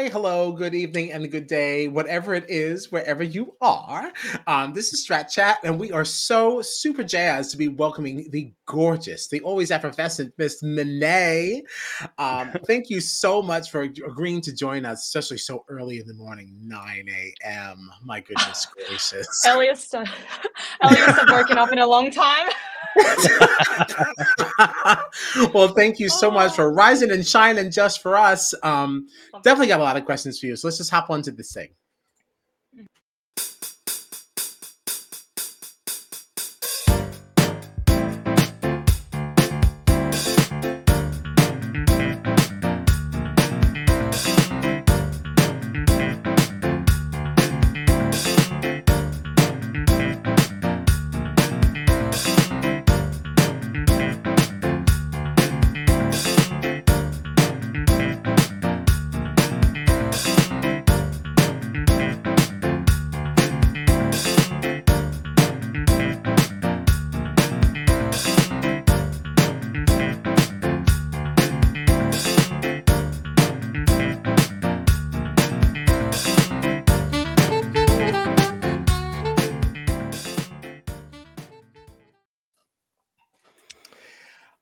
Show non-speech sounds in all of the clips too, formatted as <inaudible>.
Hi, hello, good evening, and good day, whatever it is, wherever you are. Um, this is Strat Chat, and we are so super jazzed to be welcoming the gorgeous, the always effervescent Miss Minee. Um, <laughs> thank you so much for agreeing to join us, especially so early in the morning, 9 a.m. My goodness <laughs> gracious. Earliest, uh, earliest I've woken up in a long time. <laughs> well, thank you so much for rising and shining just for us. Um, definitely got a lot of questions for you. So let's just hop on to this thing.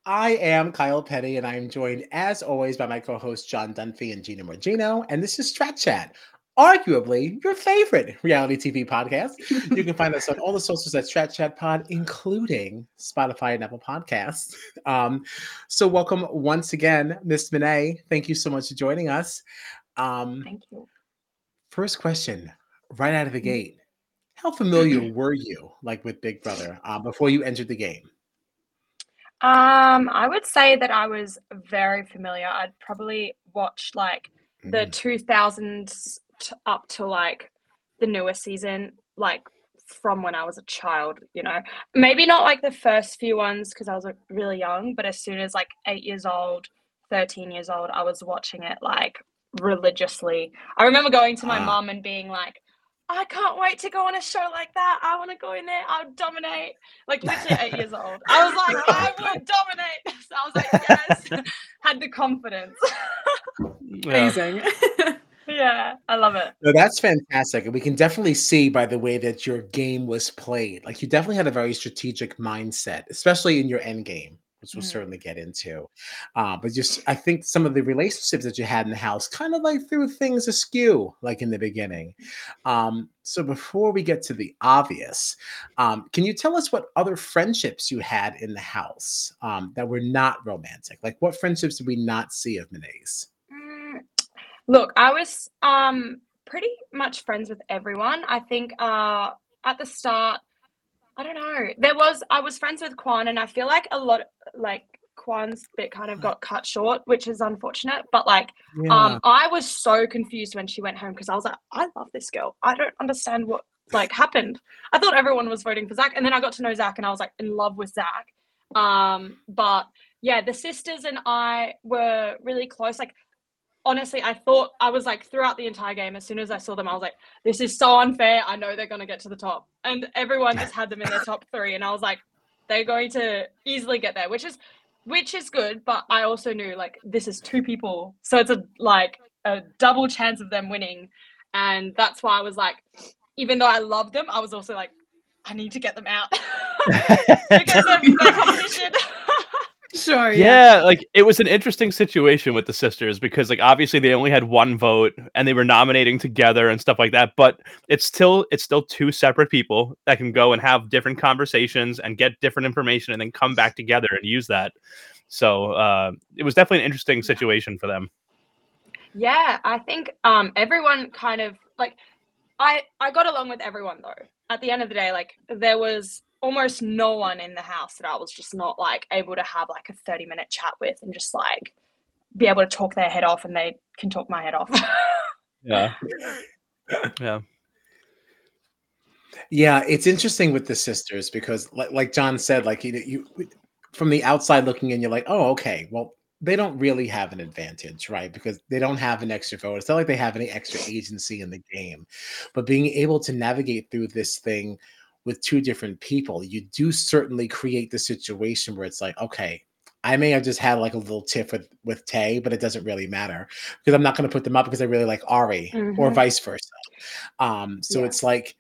I am Kyle Petty, and I am joined, as always, by my co hosts John Dunphy and Gina Morgino. And this is Strat Chat, arguably your favorite reality TV podcast. you can find us on all the socials at Strat Chat Pod, including Spotify and Apple Podcasts. Um, so, welcome once again, Miss Minee. Thank you so much for joining us. Um, Thank you. First question, right out of the gate. How familiar <clears throat> were you, like with Big Brother, uh, before you entered the game? Um, I would say that I was very familiar. I'd probably watched like the mm. 2000s t- up to like the newer season, like from when I was a child, you know. Maybe not like the first few ones because I was really young, but as soon as like eight years old, 13 years old, I was watching it like religiously. I remember going to my uh. mom and being like, I can't wait to go on a show like that. I want to go in there. I'll dominate. Like <laughs> literally eight years old. I was like, I <laughs> will dominate. <laughs> So I was like, yes. Had the confidence. Amazing. yeah, I love it. No, that's fantastic. And we can definitely see by the way that your game was played. Like you definitely had a very strategic mindset, especially in your end game which we'll mm. certainly get into. Uh, but just, I think some of the relationships that you had in the house kind of like threw things askew, like in the beginning. Um, so before we get to the obvious, um, can you tell us what other friendships you had in the house um, that were not romantic? Like what friendships did we not see of Minee's? Mm, look, I was um, pretty much friends with everyone. I think uh, at the start, I don't know. There was I was friends with Quan, and I feel like a lot like Quan's bit kind of got cut short, which is unfortunate. But like, yeah. um, I was so confused when she went home because I was like, I love this girl. I don't understand what like happened. I thought everyone was voting for Zach, and then I got to know Zach, and I was like in love with Zach. Um, but yeah, the sisters and I were really close. Like honestly, I thought I was like throughout the entire game, as soon as I saw them, I was like, this is so unfair. I know they're going to get to the top. And everyone just had them in their top three. And I was like, they're going to easily get there, which is which is good. But I also knew like this is two people. So it's a like a double chance of them winning. And that's why I was like, even though I loved them, I was also like, I need to get them out <laughs> <laughs> because of the competition. <laughs> Sure. Yeah. yeah, like it was an interesting situation with the sisters because like obviously they only had one vote and they were nominating together and stuff like that, but it's still it's still two separate people that can go and have different conversations and get different information and then come back together and use that. So, uh it was definitely an interesting situation for them. Yeah, I think um everyone kind of like I I got along with everyone though. At the end of the day, like there was almost no one in the house that I was just not like able to have like a 30 minute chat with and just like be able to talk their head off and they can talk my head off. yeah. <laughs> Yeah. Yeah, it's interesting with the sisters because like, like John said, like you, you from the outside looking in, you're like, oh, okay, well, they don't really have an advantage, right? Because they don't have an extra vote. It's not like they have any extra agency in the game. But being able to navigate through this thing with two different people, you do certainly create the situation where it's like, okay, I may have just had like a little tiff with with Tay, but it doesn't really matter because I'm not going to put them up because I really like Ari mm-hmm. or vice versa. Um, so yeah. it's like,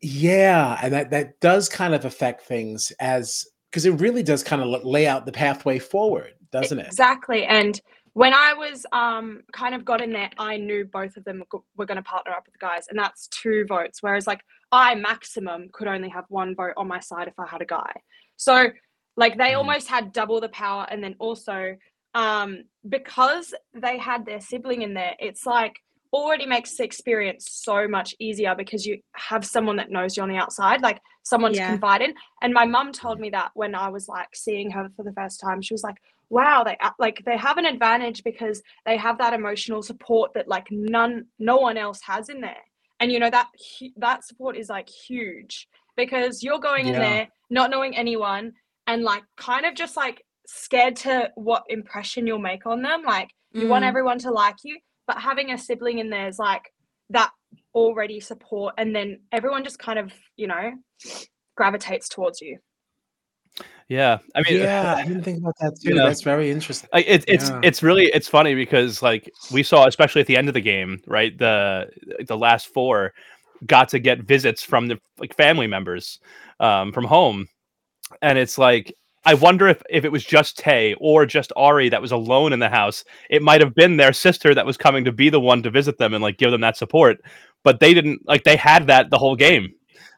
yeah, and that that does kind of affect things as because it really does kind of lay out the pathway forward, doesn't it? Exactly, and when I was um, kind of got in there, I knew both of them were going to partner up with the guys, and that's two votes. Whereas, like, I maximum could only have one vote on my side if I had a guy. So, like, they mm. almost had double the power. And then also, um, because they had their sibling in there, it's like already makes the experience so much easier because you have someone that knows you on the outside, like someone yeah. to confide in. And my mum told me that when I was like seeing her for the first time, she was like, wow they like they have an advantage because they have that emotional support that like none no one else has in there and you know that that support is like huge because you're going yeah. in there not knowing anyone and like kind of just like scared to what impression you'll make on them like you mm. want everyone to like you but having a sibling in there is like that already support and then everyone just kind of you know gravitates towards you yeah, I mean, yeah, I didn't think about that too. You know, That's very interesting. Like it, it's yeah. it's really it's funny because like we saw, especially at the end of the game, right? The the last four got to get visits from the like family members um, from home, and it's like I wonder if if it was just Tay or just Ari that was alone in the house, it might have been their sister that was coming to be the one to visit them and like give them that support. But they didn't like they had that the whole game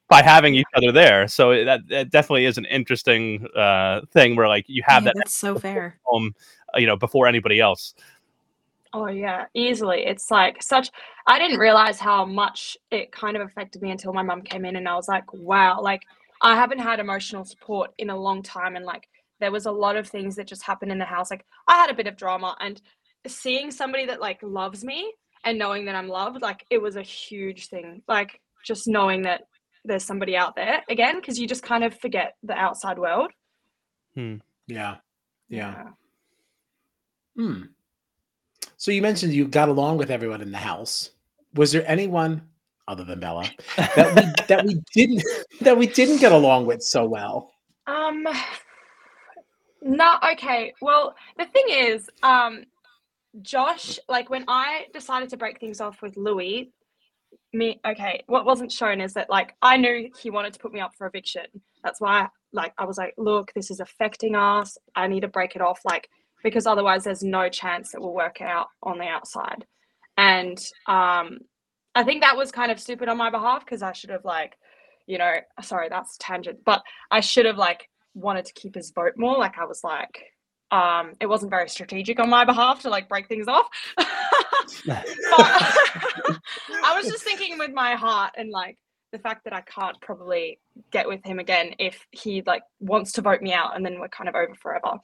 by having each other there. So that, that definitely is an interesting uh, thing where like you have yeah, that. That's so fair. Home, you know, before anybody else. Oh yeah, easily. It's like such. I didn't realize how much it kind of affected me until my mum came in, and I was like, wow, like I haven't had emotional support in a long time, and like there was a lot of things that just happened in the house. Like I had a bit of drama, and seeing somebody that like loves me and knowing that I'm loved, like it was a huge thing. Like just knowing that there's somebody out there again because you just kind of forget the outside world. Hmm. Yeah. Yeah. yeah. Hmm. So you mentioned you got along with everyone in the house. Was there anyone other than Bella that we <laughs> that we didn't that we didn't get along with so well? Um no, okay. Well, the thing is, um Josh, like when I decided to break things off with Louis, me okay what wasn't shown is that like i knew he wanted to put me up for eviction. That's why like i was like look this is affecting us. I need to break it off like because otherwise there's no chance that we'll work out on the outside. And um i think that was kind of stupid on my behalf because i should have like you know sorry that's tangent but i should have like wanted to keep his vote more. Like i was like um it wasn't very strategic on my behalf to like break things off <laughs> <laughs> I was just thinking with my heart and like the fact that I can't probably get with him again if he like wants to vote me out and then we're kind of over forever.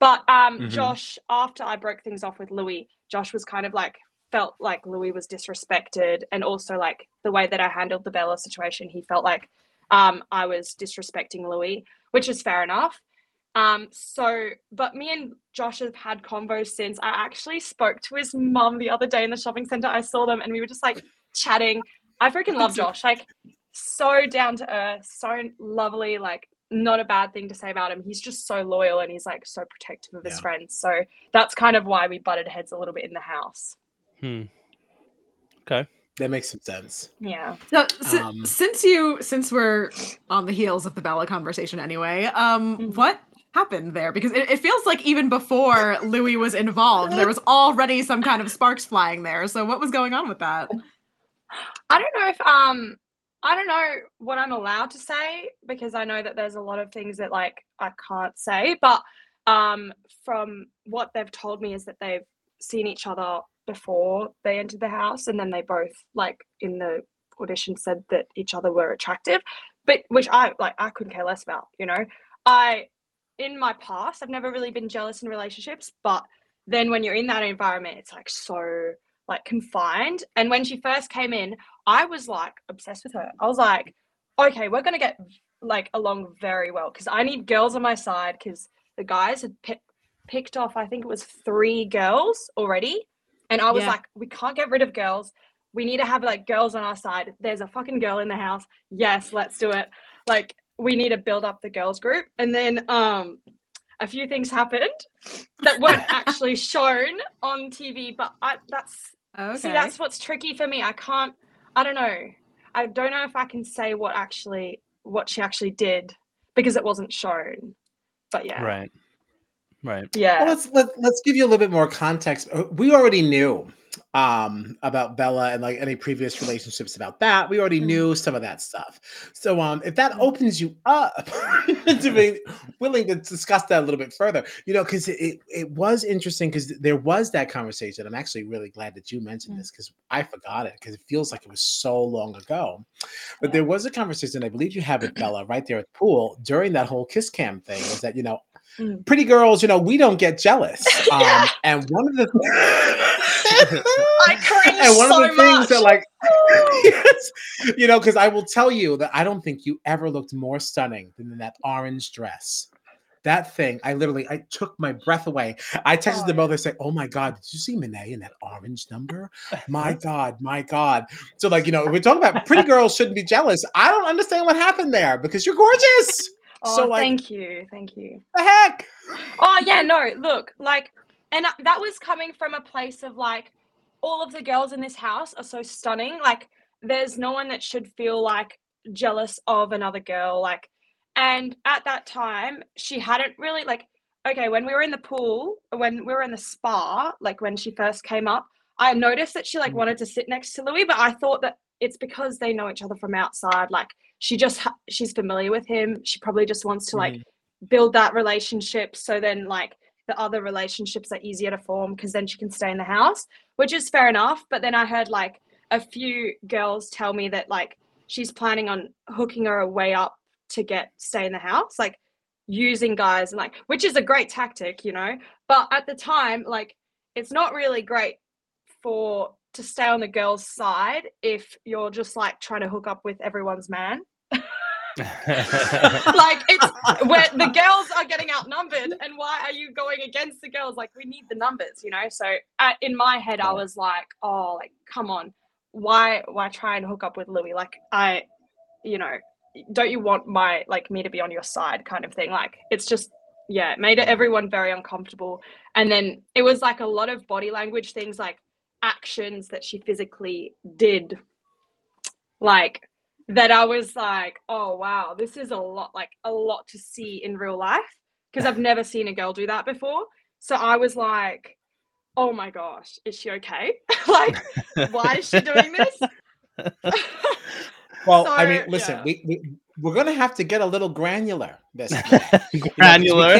But um mm-hmm. Josh, after I broke things off with Louis, Josh was kind of like felt like Louis was disrespected and also like the way that I handled the Bella situation, he felt like um I was disrespecting Louis, which is fair enough. Um, so, but me and Josh have had convos since. I actually spoke to his mum the other day in the shopping center. I saw them and we were just like chatting. I freaking love Josh. Like, so down to earth, so lovely. Like, not a bad thing to say about him. He's just so loyal and he's like so protective of yeah. his friends. So that's kind of why we butted heads a little bit in the house. Hmm. Okay. That makes some sense. Yeah. So, um, since you since we're on the heels of the Bella conversation anyway, um, mm-hmm. what happened there because it, it, feels like even before Louis was involved, there was already some kind of sparks flying there. So what was going on with that? I don't know if um I don't know what I'm allowed to say because I know that there's a lot of things that like I can't say, but um from what they've told me is that they've seen each other before they entered the house and then they both like in the audition said that each other were attractive but which I like I couldn't care less about, you know. I in my past, I've never really been jealous in relationships, but then when you're in that environment, it's like so like confined. And when she first came in, I was like obsessed with her. I was like, okay, we're gonna get like along very well because I need girls on my side because the guys had p- picked off, I think it was three girls already. And I was yeah. like, we can't get rid of girls. We need to have like girls on our side. There's a fucking girl in the house. Yes, let's do it. Like we need to build up the girls group and then um a few things happened that weren't <laughs> actually shown on TV. But I, that's Okay. see, that's what's tricky for me. I can't. I don't know. I don't know if I can say what actually what she actually did because it wasn't shown. But yeah, Right. Right. yeah. Well, let's let, let's give you a little bit more context. Uh, We already knew um about Bella and like any previous relationships about that. We already Mhm. knew some of that stuff. So um if that opens you up <laughs> to be willing to discuss that a little bit further, you know, because it, it it was interesting because there was that conversation. I'm actually really glad that you mentioned Mm. this because I forgot it because it feels like it was so long ago. But there was a conversation I believe you had with Bella right there at the pool during that whole kiss cam thing. Is that you know. Pretty girls, you know, we don't get jealous. <laughs> Um, Yeah. and one of the <laughs> <laughs> and one so of the things that like <gasps> yes, you know, because I will tell you that I don't think you ever looked more stunning than in that orange dress. That thing, I literally, I took my breath away. I texted Oh, them both. I said, "Oh my god, did you see Minee in that orange number? My god, my god!" So, like, you know, we're talking about pretty girls shouldn't be jealous. I don't understand what happened there because you're gorgeous. Oh, so, like, thank you, thank you. the heck? Oh yeah, no, look, like, and that was coming from a place of like, all of the girls in this house are so stunning. Like, there's no one that should feel like jealous of another girl. Like, and at that time, she hadn't really like. Okay, when we were in the pool, when we were in the spa, like when she first came up, I noticed that she like Mm. wanted to sit next to Louis, but I thought that it's because they know each other from outside. Like, she just ha- she's familiar with him. She probably just wants to like mm. build that relationship so then like the other relationships are easier to form because then she can stay in the house which is fair enough but then i heard like a few girls tell me that like she's planning on hooking her way up to get stay in the house like using guys and like which is a great tactic you know but at the time like it's not really great for to stay on the girl's side if you're just like trying to hook up with everyone's man. <laughs> Like it's <laughs> where the girls are getting outnumbered and why are you going against the girls? Like we need the numbers you know? So uh, in my head i was like oh like come on. Why why try and hook up with louis? Like i you know don't you want my like me to be on your side kind of thing? Like it's just yeah it made everyone very uncomfortable. And then it was like a lot of body language things like actions that she physically did like that I was like, oh wow, this is a lot like a lot to see in real life because I've never seen a girl do that before. So I was like, oh my gosh, is she okay? <laughs> like, why is she doing this? <laughs> Well, I mean, listen, yeah. we, we we're gonna have to get a little granular this <laughs> time. you know, 'cause we Granular.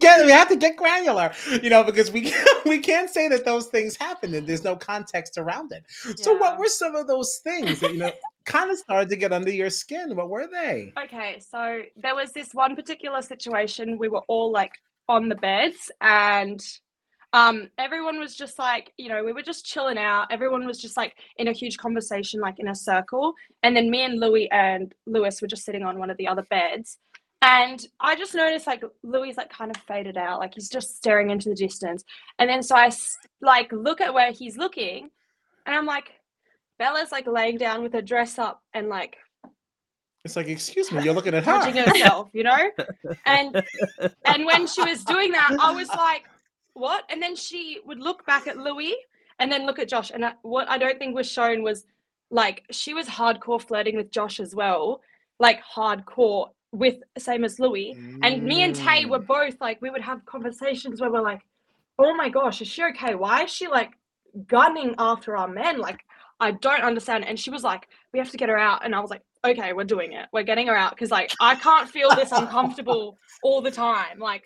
Get, we have to get granular, you know, because we can't, <laughs> we can't say that those things happened and there's no context around it. So, what were some of those things that you know <laughs> kind of started to get under your skin? What were they? Okay, so there was this one particular situation. We were all like on the beds, and um, everyone was just like, you know, we were just chilling out. Everyone was just like in a huge conversation, like in a circle. And then me and Louis and Lewis were just sitting on one of the other beds. And I just noticed like Louis like kind of faded out, like he's just staring into the distance. And then so I like look at where he's looking, and I'm like, Bella's like laying down with her dress up and like It's like, excuse me, you're looking at <laughs> her. touching her. herself, you know? <laughs> And and when she was doing that, I was like, what? And then she would look back at Louis and then look at Josh. And I, what I don't think was shown was like she was hardcore flirting with Josh as well, like hardcore with same as Louis. And me and Tay were Mm. both like, we would have conversations where we're like, oh my gosh, is she okay? Why is she like gunning after our men? Like, I don't understand. And she was like, we have to get her out. And I was like, okay, we're doing it. We're getting her out because like I can't feel this uncomfortable <laughs> all the time. Like,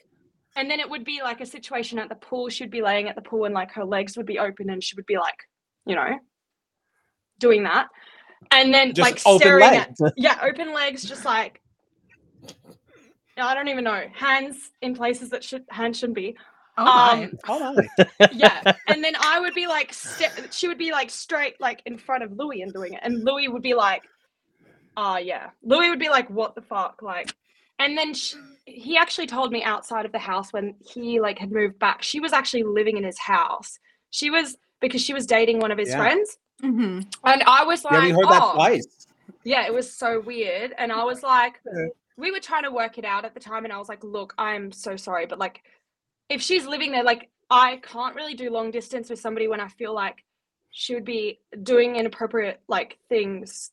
and then it would be like a situation at the pool. She'd be laying at the pool and like her legs would be open and she would be like, you know, doing that. And then Just like staring legs. at <laughs> yeah, open legs, just like I don't even know hands in places that should hands shouldn't be. Oh my. Um, Hold <laughs> on. yeah, <laughs> and then I would be like, st- she would be like straight like in front of Louis and doing it, and Louis would be like, "Ah, yeah." Louis would be like, "What the fuck?" Like, and then sh he actually told me outside of the house when he like had moved back. She was actually living in his house. She was because she was dating one of his Yeah. friends, Mhm. and I was like, Yeah, we heard "Oh." that twice. yeah, it was so weird. And I was like, we were trying to work it out at the time, and I was like, look, I'm so sorry, but like, if she's living there, like, I can't really do long distance with somebody when I feel like she would be doing inappropriate like things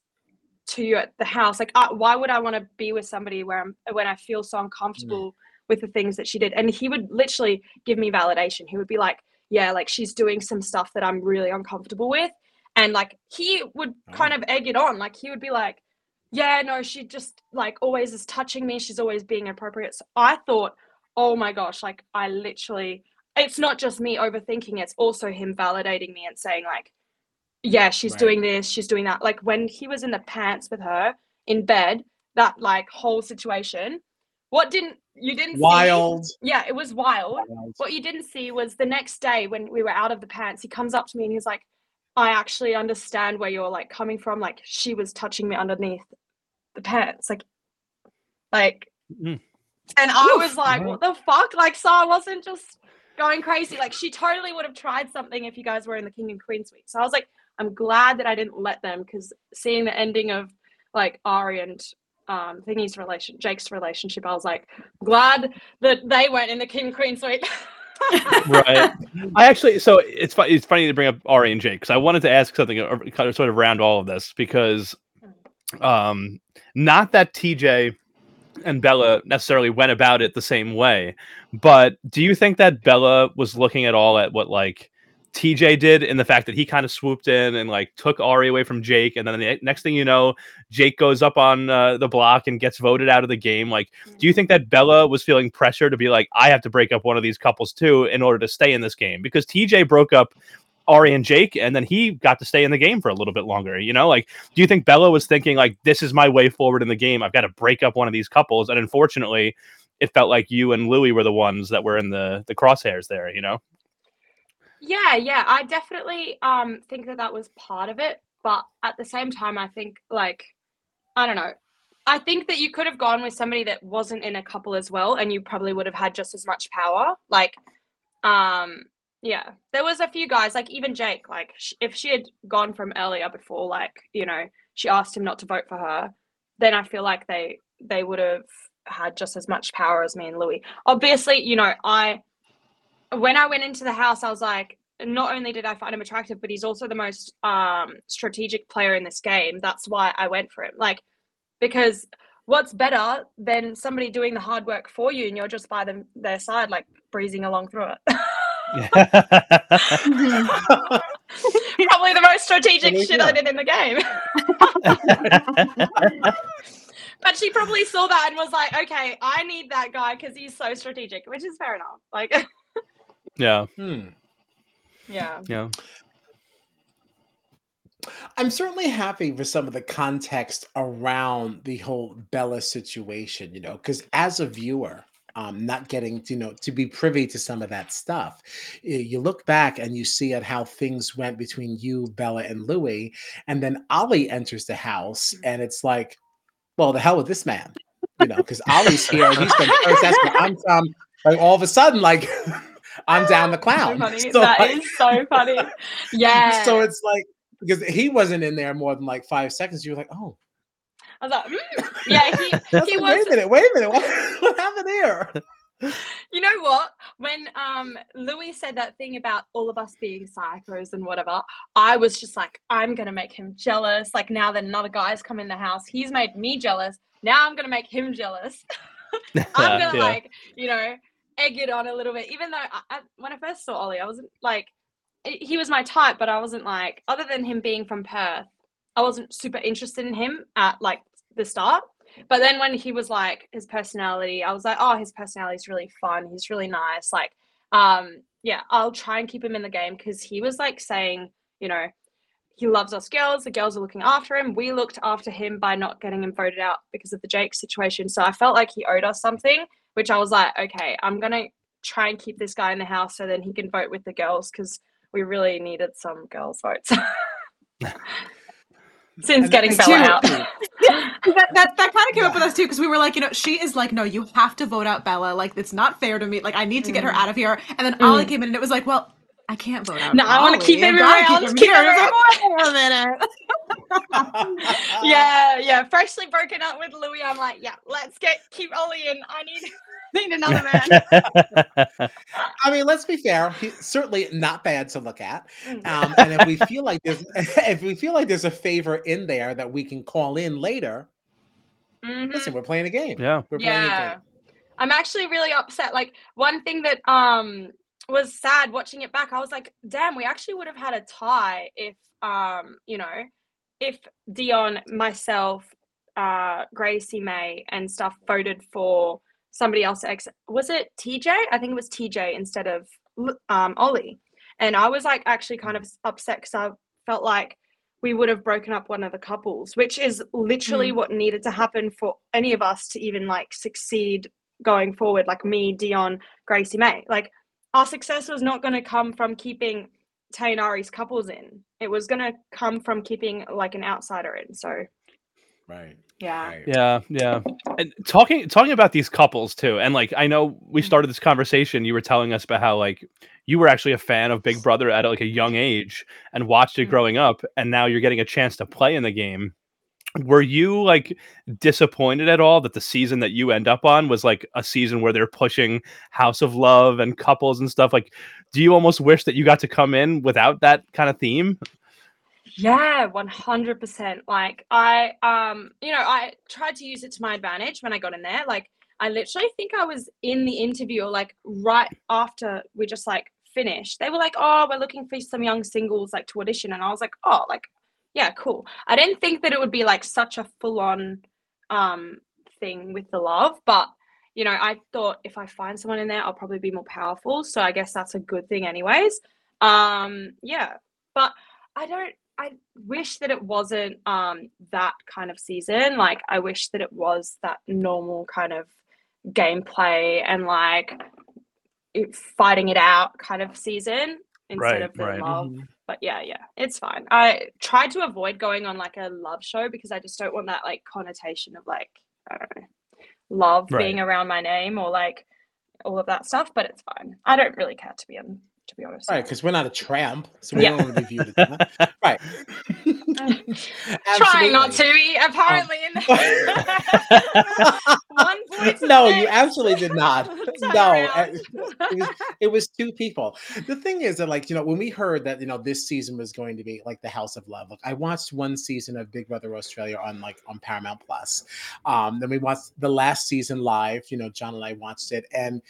to you at the house. Like, I, why would I want to be with somebody where I'm when I feel so uncomfortable mm. with the things that she did? And he would literally give me validation. He would be like, yeah, like she's doing some stuff that I'm really uncomfortable with. And like he would uh-huh. kind of egg it on. Like he would be like, yeah, no, she just like always is touching me. She's always being appropriate. So I thought, oh my gosh, like I literally, it's not just me overthinking, it's also him validating me and saying, like, yeah, she's Right. doing this, she's doing that. Like when he was in the pants with her in bed, that like whole situation, what didn't you didn't see- Wild. yeah, it was wild. wild. What you didn't see was the next day when we were out of the pants, he comes up to me and he's like, I actually understand where you're like coming from. Like she was touching me underneath the pants. Like like Mm. and I Oof. was like, what the fuck? Like so I wasn't just going crazy. Like she totally would have tried something if you guys were in the King and Queen suite. So I was like, I'm glad that I didn't let them because seeing the ending of like Ari and um Thingy's relation Jake's relationship, I was like, glad that they weren't in the King and Queen suite. <laughs> right. I actually, so it's funny. It's funny to bring up Ari and Jake because I wanted to ask something, or sort of round all of this because, um, not that TJ and Bella necessarily went about it the same way, but do you think that Bella was looking at all at what like TJ did in the fact that he kind of swooped in and like took Ari away from Jake, and then the next thing you know, Jake goes up on uh, the block and gets voted out of the game. Like, do you think that Bella was feeling pressure to be like, I have to break up one of these couples too in order to stay in this game? Because TJ broke up Ari and Jake, and then he got to stay in the game for a little bit longer. You know, like, do you think Bella was thinking like, this is my way forward in the game? I've got to break up one of these couples, and unfortunately, it felt like you and Louis were the ones that were in the the crosshairs there. You know? Yeah, yeah, I definitely um think that that was part of it, but at the same time, I think like I don't know. I think that you could have gone with somebody that wasn't in a couple as well, and you probably would have had just as much power. Like, um, yeah, there was a few guys, like even Jake. Like, sh- if she had gone from earlier before, like you know, she asked him not to vote for her, then I feel like they they would have had just as much power as me and Louis. Obviously, you know, I when I went into the house, I was like, not only did I find him attractive, but he's also the most um, strategic player in this game. That's why I went for him. Like, because what's better than somebody doing the hard work for you and you're just by them their side, like breezing along through it? <laughs> <laughs> Probably the most strategic Well, shit I yeah. did in the game. <laughs> but she probably saw that and was like, okay, I need that guy because he's so strategic, which is fair enough. Like, <laughs> yeah, Hmm. yeah. yeah. I'm certainly happy for some of the context around the whole Bella situation, you know, because as a viewer, um, not getting to, you know to be privy to some of that stuff, you look back and you see at how things went between you, Bella, and Louis, and then Ollie enters the house, and it's like, well, the hell with this man, you know, because Ollie's here and he's been first. That's where I'm from. Like all of a sudden, like <laughs> I'm down the So clown. funny. So, That like- is so funny. <laughs> Yeah. so it's like because he wasn't in there more than like five seconds. You were like, oh, I was like, mm. yeah, he, <laughs> he like, wait a minute, wait a minute, what, what happened here? You know what? When um Louis said that thing about all of us being psychos and whatever, I was just like, I'm gonna make him jealous. Like now that another guy's come in the house, he's made me jealous. Now I'm gonna make him jealous. <laughs> <laughs> I'm gonna Yeah. like, you know, egg it on a little bit. Even though I, I, when I first saw Ollie, I wasn't like, he was my type, but I wasn't like, other than him being from Perth, I wasn't super interested in him at like the start. But then when he was like his personality, I was like, oh, his personality is really fun. He's really nice. Like, um, yeah, I'll try and keep him in the game because he was like saying, you know, he loves us girls. The girls are looking after him. We looked after him by not getting him voted out because of the Jake situation. So I felt like he owed us something, which I was like, okay, I'm gonna try and keep this guy in the house so then he can vote with the girls because we really needed some girls votes. <laughs> <laughs> Since And- getting Bella out. <laughs> that that, that kind of came up with us too because we were like, you know, she is like, no, you have to vote out Bella. Like, it's not fair to me. Like, I need to get her Mm. out of here. And then Mm. Ollie came in, and it was like, well, I can't vote out. No, I wanna keep him I've gotta around, him keep here. him And I was like, wait a minute. <laughs> yeah, yeah. Freshly broken up with Louis. I'm like, yeah, let's get keep Ollie in. I need <laughs> need another man. <laughs> I mean, let's be fair. He's certainly not bad to look at. Mm. Um, and if we feel like there's if we feel like there's a favor in there that we can call in later, Mhm. listen, we're playing a game. yeah. We're playing a Yeah. game. I'm actually really upset. Like one thing that um was sad watching it back, I was like, damn, we actually would have had a tie if um, you know, if Dion, myself, uh, Gracie May and stuff voted for somebody else ex was it TJ? I think it was TJ instead of um Ollie. And I was like actually kind of upset because I felt like we would have broken up one of the couples, which is literally what needed to happen for any of us to even like succeed going forward, like me, Dion, Gracie May. Like our success was not going to come from keeping Tainari's couples in. It was going to come from keeping like an outsider in. So Right. yeah. Right. Yeah, yeah. And talking talking about these couples too, and like I know we Mhm. started this conversation. You were telling us about how like you were actually a fan of Big Brother at like a young age and watched it Mhm. growing up, and now you're getting a chance to play in the game. Were you like disappointed at all that the season that you end up on was like a season where they're pushing House of Love and couples and stuff? Like, do you almost wish that you got to come in without that kind of theme? Yeah, 100%. Like I um you know, I tried to use it to my advantage when I got in there. Like I literally think I was in the interview like right after we just like finished. They were like, "Oh, we're looking for some young singles like to audition." And I was like, "Oh, like yeah, cool." I didn't think that it would be like such a full-on um thing with the love, but you know, I thought if I find someone in there, I'll probably be more powerful. So I guess that's a good thing anyways. Um yeah. But I don't I wish that it wasn't um that kind of season. Like I wish that it was that normal kind of gameplay and like it, fighting it out kind of season instead Right, of the right. love. Mhm. But yeah, yeah, it's fine. I tried to avoid going on like a love show because I just don't want that like connotation of like I don't know love Right. being around my name or like all of that stuff. But it's fine. I don't really care to be on to be honest. Right, because we're not a tramp, so we Yeah. don't want to be viewed as that. <laughs> Right. <laughs> Trying not to be apparently <laughs> one point. no, you absolutely did not. No, uh, it was, it was two people. The thing is that, like, you know, when we heard that, you know, this season was going to be like the House of Love, like, I watched one season of Big Brother Australia on like on Paramount Plus. Um, then we watched the last season live. You know, John and I watched it, and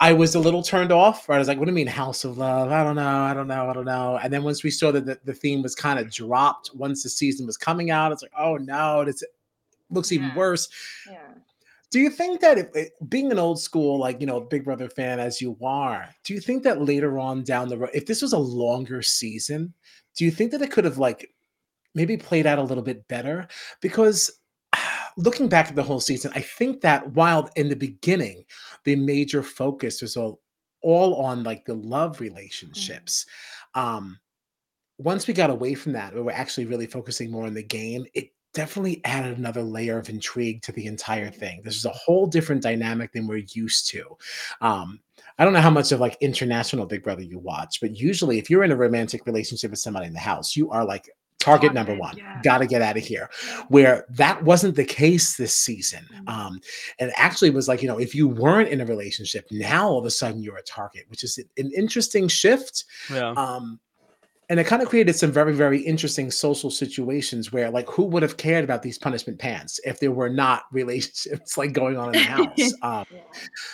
I was a little turned off. Right, I was like, "What do you mean House of Love? I don't know, I don't know, I don't know." And then once we saw that the, the theme was kind of dropped, once the season was coming out, it's like, "Oh no, it's looks even worse." yeah. Do you think that if, it- being an old school, like, you know, Big Brother fan as you are, do you think that later on down the road, if this was a longer season, do you think that it could have, like, maybe played out a little bit better? Because looking back at the whole season, I think that while in the beginning, the major focus was all, all on like the love relationships. Um, once we got away from that, we were actually really focusing more on the game. It definitely added another layer of intrigue to the entire thing. This is a whole different dynamic than we're used to. Um, I don't know how much of like international Big Brother you watch, but usually if you're in a romantic relationship with somebody in the house, you are like target number one. yeah. Got to get out of here. Where that wasn't the case this season. Mhm. Um, and actually was like, you know, if you weren't in a relationship, now all of a sudden you're a target, which is an interesting shift. Yeah. Um, and it kind of created some very, very interesting social situations where, like, who would have cared about these punishment pants if there were not <laughs> relationships like going on in the <laughs> house? um, Yeah.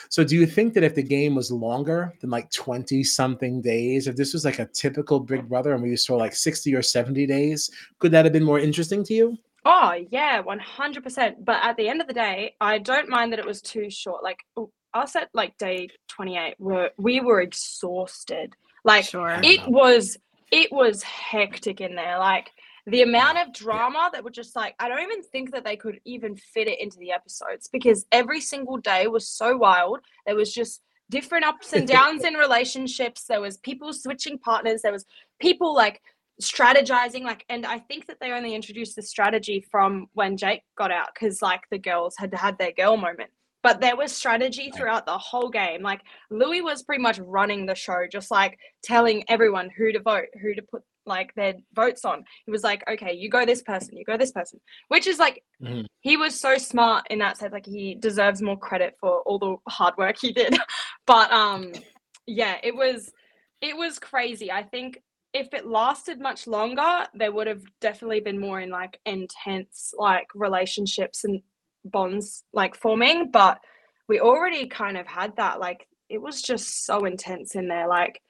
so, do you think that if the game was longer than like 20 something days, if this was like a typical Big Brother and we saw like 60 or 70 days, could that have been more interesting to you? Oh yeah, one hundred percent. But at the end of the day, I don't mind that it was too short. Like us at like day twenty eight, were we were exhausted. Like Sure. It was it was hectic in there. Like the amount of drama that were just like I don't even think that they could even fit it into the episodes because every single day was so wild. There was just different ups and <laughs> downs in relationships. There was people switching partners. There was people like strategizing like and i think that they only introduced the strategy from when jake got out because like the girls had had their girl moment but there was strategy throughout the whole game. Like Louis was pretty much running the show, just like telling everyone who to vote, who to put like their votes on. He was like, okay, you go this person, you go this person, which is like, mm-hmm. he was so smart in that sense. Like he deserves more credit for all the hard work he did. <laughs> but um, yeah, it was, it was crazy. I think if it lasted much longer, there would have definitely been more in like intense like relationships and bonds like forming. But we already kind of had that. Like it was just so intense in there. Like,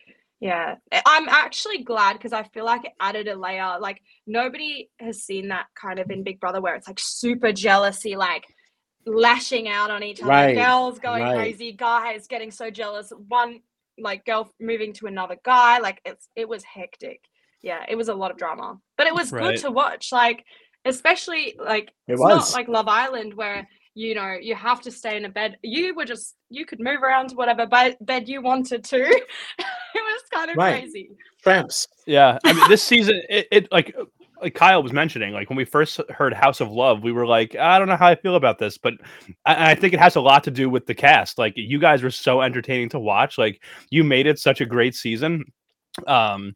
yeah, I'm actually glad because I feel like it added a layer. Like nobody has seen that kind of in Big Brother where it's like super jealousy, like lashing out on each other, right. girls going right. crazy, guys getting so jealous. One like girl moving to another guy. Like it's it was hectic. Yeah, it was a lot of drama, but it was right. good to watch. Like especially like it it's was. not like Love Island where you know you have to stay in a bed. You were just you could move around to whatever bed you wanted to. <laughs> it was kind of right. crazy. Tramps. Yeah, I mean this season it, it like like Kyle was mentioning, like when we first heard House of Love, we were like, I don't know how I feel about this, but I, I, think it has a lot to do with the cast. Like you guys were so entertaining to watch. Like you made it such a great season. Um,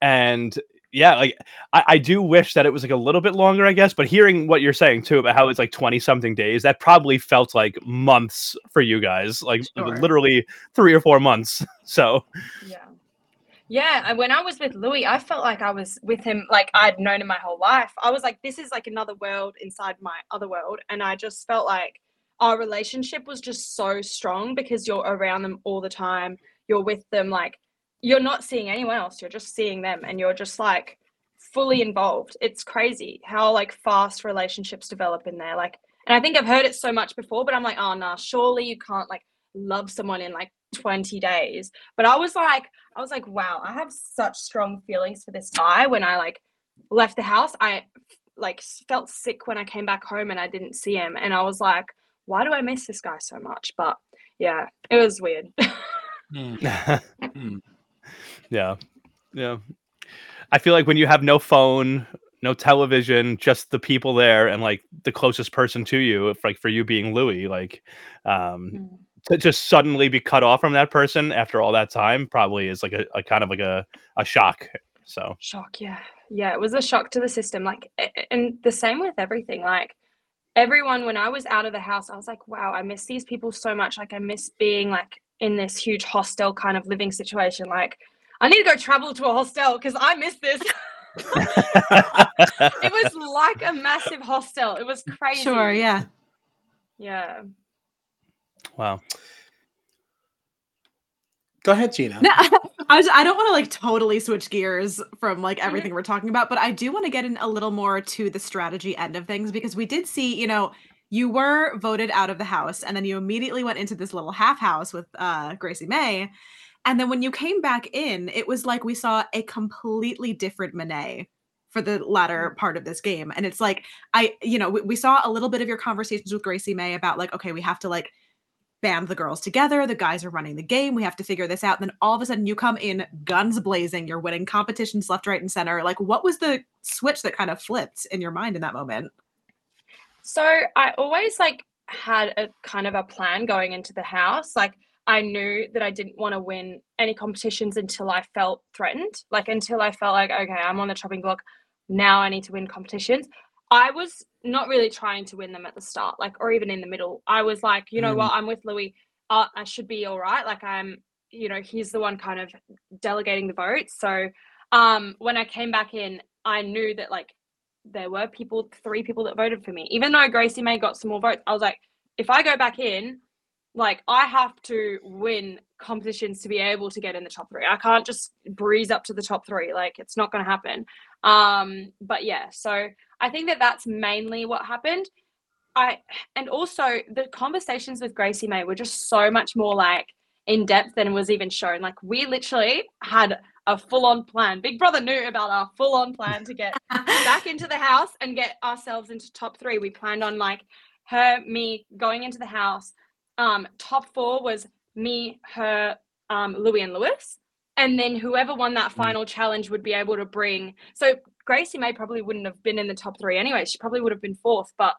and yeah, like I, I do wish that it was like a little bit longer, I guess. But hearing what you're saying too about how it's like 20 something days, that probably felt like months for you guys, like sure. literally three or four months. <laughs> So yeah. Yeah, when I was with Louis, I felt like I was with him like I'd known him my whole life. I was like, this is like another world inside my other world. And I just felt like our relationship was just so strong because you're around them all the time. You're with them, like, you're not seeing anyone else. You're just seeing them and you're just like fully involved. It's crazy how like fast relationships develop in there. Like, and I think I've heard it so much before, but I'm like, oh, nah, surely you can't like love someone in like 20 days. But I was like, I was like, wow, I have such strong feelings for this guy. When I like left the house, I like felt sick when I came back home and I didn't see him. And I was like, why do I miss this guy so much? But yeah, it was weird. <laughs> mm. <laughs> yeah. Yeah. I feel like when you have no phone, no television, just the people there and like the closest person to you, if like for you being Louis, like um mm to just suddenly be cut off from that person after all that time probably is like a, a kind of like a, a shock so shock yeah yeah it was a shock to the system like and the same with everything like everyone when i was out of the house i was like wow i miss these people so much like i miss being like in this huge hostel kind of living situation like i need to go travel to a hostel because i miss this <laughs> it was like a massive hostel it was crazy sure yeah yeah Wow. Go ahead, Gina. No, <laughs> I, was, I don't want to like totally switch gears from like mm-hmm. everything we're talking about, but I do want to get in a little more to the strategy end of things because we did see, you know, you were voted out of the house and then you immediately went into this little half house with uh, Gracie May. And then when you came back in, it was like we saw a completely different Minee for the latter mm. part of this game. And it's like, I, you know, we, we saw a little bit of your conversations with Gracie May about like, okay, we have to like band the girls together. The guys are running the game. We have to figure this out. And then all of a sudden you come in guns blazing. You're winning competitions left, right, and center. Like, what was the switch that kind of flipped in your mind in that moment? So I always like had a kind of a plan going into the house. Like I knew that I didn't want to win any competitions until I felt threatened. Like until I felt like, okay, I'm on the chopping block. Now I need to win competitions. I was not really trying to win them at the start, like, or even in the middle. I was like, you know mm. what, I'm with Louis. Uh, I should be all right. Like, I'm, you know, he's the one kind of delegating the votes. So, um, when I came back in, I knew that like there were people, three people that voted for me. Even though Gracie May got some more votes, I was like, if I go back in, like I have to win competitions to be able to get in the top three. I can't just breeze up to the top three. Like it's not going to happen. Um, but yeah, so I think that that's mainly what happened. I and also the conversations with Gracie May were just so much more like in depth than was even shown. Like we literally had a full on plan. Big Brother knew about our full on plan to get <laughs> back into the house and get ourselves into top three. We planned on like her, me going into the house. Um, top four was me, her, um, Louis, and Lewis. And then whoever won that mm. final challenge would be able to bring. So Gracie May probably wouldn't have been in the top three anyway. She probably would have been fourth, but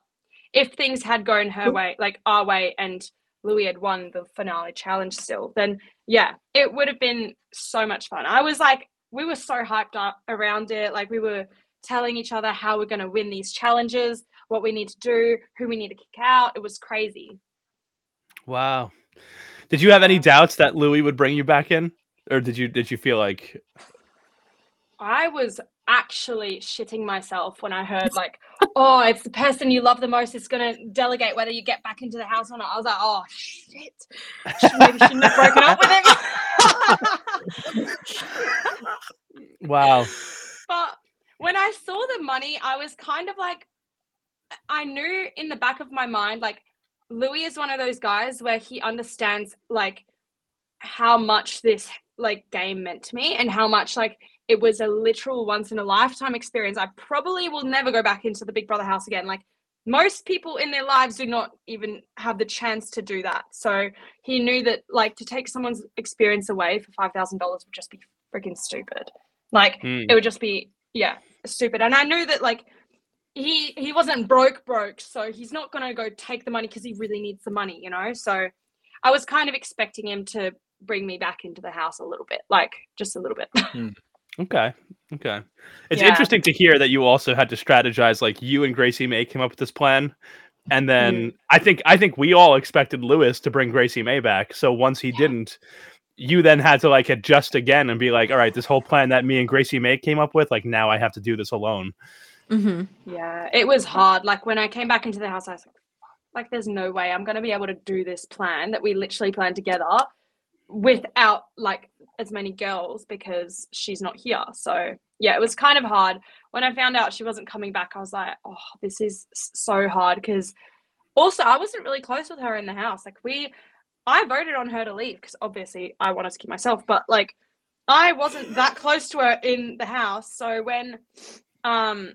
if things had gone her way, like our way, and Louis had won the finale challenge still, then yeah, it would have been so much fun. I was like, we were so hyped up around it. Like we were telling each other how we're going to win these challenges, what we need to do, who we need to kick out. It was crazy. Wow. Did you have any doubts that Louis would bring you back in, or did you did you feel like? I was actually shitting myself when I heard like, oh, it's the person you love the most is going to delegate whether you get back into the house or not. I was like, oh shit, <laughs> maybe shouldn't have broken up with him. wow. But when I saw the money, I was kind of like, I knew in the back of my mind, like Louis is one of those guys where he understands like how much this like game meant to me and how much like it was a literal once in a lifetime experience. I probably will never go back into the Big Brother house again. Like most people in their lives do not even have the chance to do that. So he knew that like to take someone's experience away for five thousand dollars would just be freaking stupid. Like Hmm. it would just be yeah stupid. And I knew that like he he wasn't broke broke, so he's not gonna go take the money because he really needs the money, you know. So I was kind of expecting him to bring me back into the house a little bit, like just a little bit. <laughs> Hmm. Okay. Okay. It's Yeah. interesting to hear that you also had to strategize. Like you and Gracie May came up with this plan, and then mm. I think I think we all expected Lewis to bring Gracie May back. So once he didn't, you then had to like adjust again and be like, all right, this whole plan that me and Gracie May came up with, like now I have to do this alone. Hmm Yeah, it was hard. Like when I came back into the house, I was like, like there's no way I'm gonna be able to do this plan that we literally planned together without like as many girls because she's not here. So yeah, it was kind of hard. When I found out she wasn't coming back, I was like, oh, this is so hard because also I wasn't really close with her in the house. Like we I voted on her to leave because obviously I wanted to keep myself, but like I wasn't that close to her in the house. So when um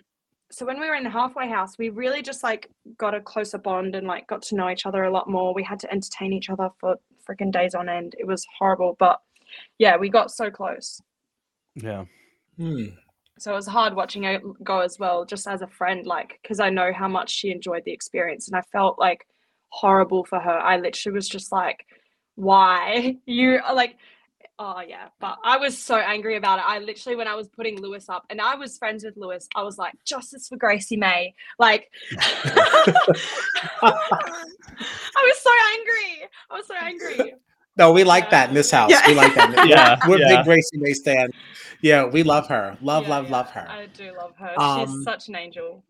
so when we were in the halfway house, we really just like got a closer bond and like got to know each other a lot more. We had to entertain each other for freaking days on end. It was horrible, but yeah, we got so close. Yeah. Hmm. So it was hard watching her go as well, just as a friend, like because I know how much she enjoyed the experience, and I felt like horrible for her. I literally was just like, "Why <laughs> you like?" Oh yeah, but I was so angry about it. I literally, when I was putting Lewis up, and I was friends with Lewis, I was like, "Justice for Gracie May!" Like, <laughs> I was so angry. I was so angry. No, we like that in this house. Yeah. We like that. <laughs> Yeah, We're yeah. big Gracie May stan. Yeah, we love her. Love, Yeah, love, yeah, love her. I do love her. Um, She's such an angel.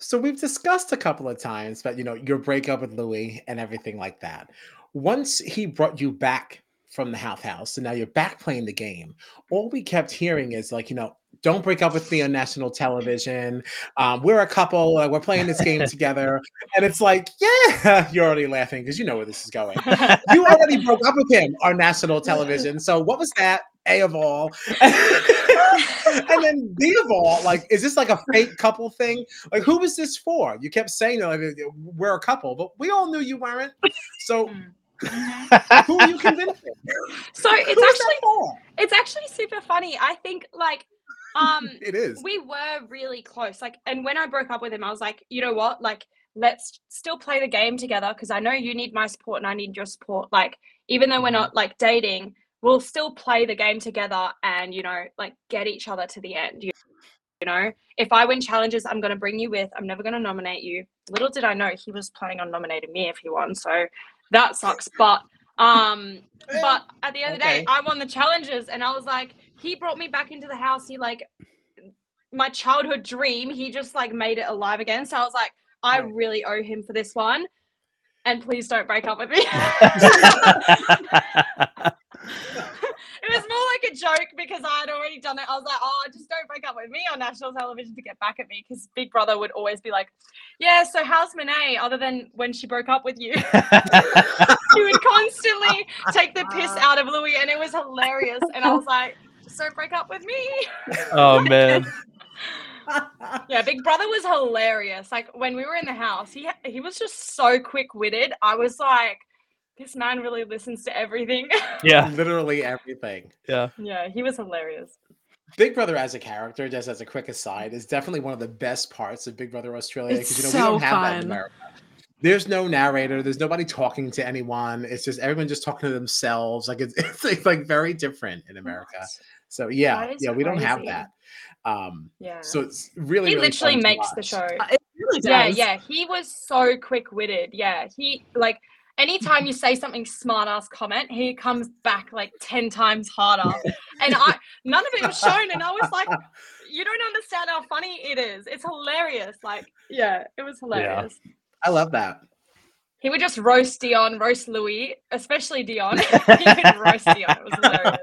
So we've discussed a couple of times, but you know, your breakup with Louis and everything like that. Once he brought you back from the half house, and now you're back playing the game, all we kept hearing is like, you know, don't break up with me on national television. Um, we're a couple, uh, we're playing this game together. And it's like, yeah, <laughs> you're already laughing because you know where this is going. You already <laughs> broke up with him on national television. So what was that? A of all. <laughs> <laughs> and then all, like, is this like a fake couple thing? Like, who was this for? You kept saying like we're a couple, but we all knew you weren't. So <laughs> Mm. who are you convincing? So it's that actually it's actually super funny. I think like um <laughs> It is. we were really close. Like and when I broke up with him, I was like, you know what? Like let's still play the game together because I know you need my support and I need your support. Like even though we're Mhm. not like dating, we'll still play the game together and you know like get each other to the end. You, you know, if I win challenges, I'm gonna bring you with. I'm never gonna nominate you. Little did I know he was planning on nominating me if he won. So that sucks. But um but at the end of the day, I won the challenges, and I was like, he brought me back into the house. He like my childhood dream. He just like made it alive again. So I was like, I really owe him for this one, and please don't break up with me. <laughs> <laughs> it was more like a joke because I had already done it. I was like, oh, just don't break up with me on national television to get back at me because Big Brother would always be like, yeah, so how's Minee other than when she broke up with you? <laughs> <laughs> she would constantly take the piss out of Louis, and it was hilarious. And I was like, just don't break up with me. <laughs> oh man. Yeah, Big Brother was hilarious. Like when we were in the house, he he was just so quick witted. I was like, this man really listens to everything. <laughs> Yeah. Literally everything. Yeah. yeah, he was hilarious. Big Brother as a character, just as a quick aside, is definitely one of the best parts of Big Brother Australia It's because you know so we don't have that in fun. America. There's no narrator. There's nobody talking to anyone. It's just everyone just talking to themselves. Like it's, <laughs> it's like, like very different in America. So yeah, yeah, we don't have that. Um, Yeah. so it's really he really literally makes the show. Uh, It really Yeah, yeah. He was so quick witted. Yeah. He like anytime you say something smart ass comment, he comes back like 10 times harder. And I none of it was shown. And I was like, <laughs> you don't understand how funny it is. It's hilarious. Like, yeah, it was hilarious. I love that. He would just roast Dion, roast Louis, especially Dion. <laughs> <laughs> he would roast Dion. It was hilarious.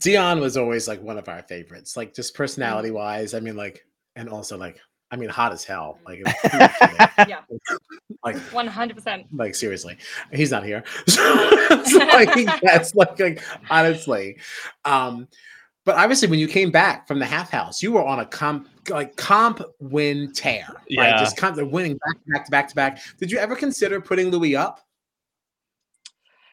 Dion was always like one of our favorites, like just personality wise. I mean, like, and also like, I mean, hot as hell. Like, it was huge for me. <laughs> Yeah. like, 100%. like seriously, he's not here. So, <laughs> so, like, that's like, like, honestly. Um, but obviously, when you came back from the half house, you were on a comp like comp win tear, right? Yeah. Just kind of winning back to back to back to back. Did you ever consider putting Louis up?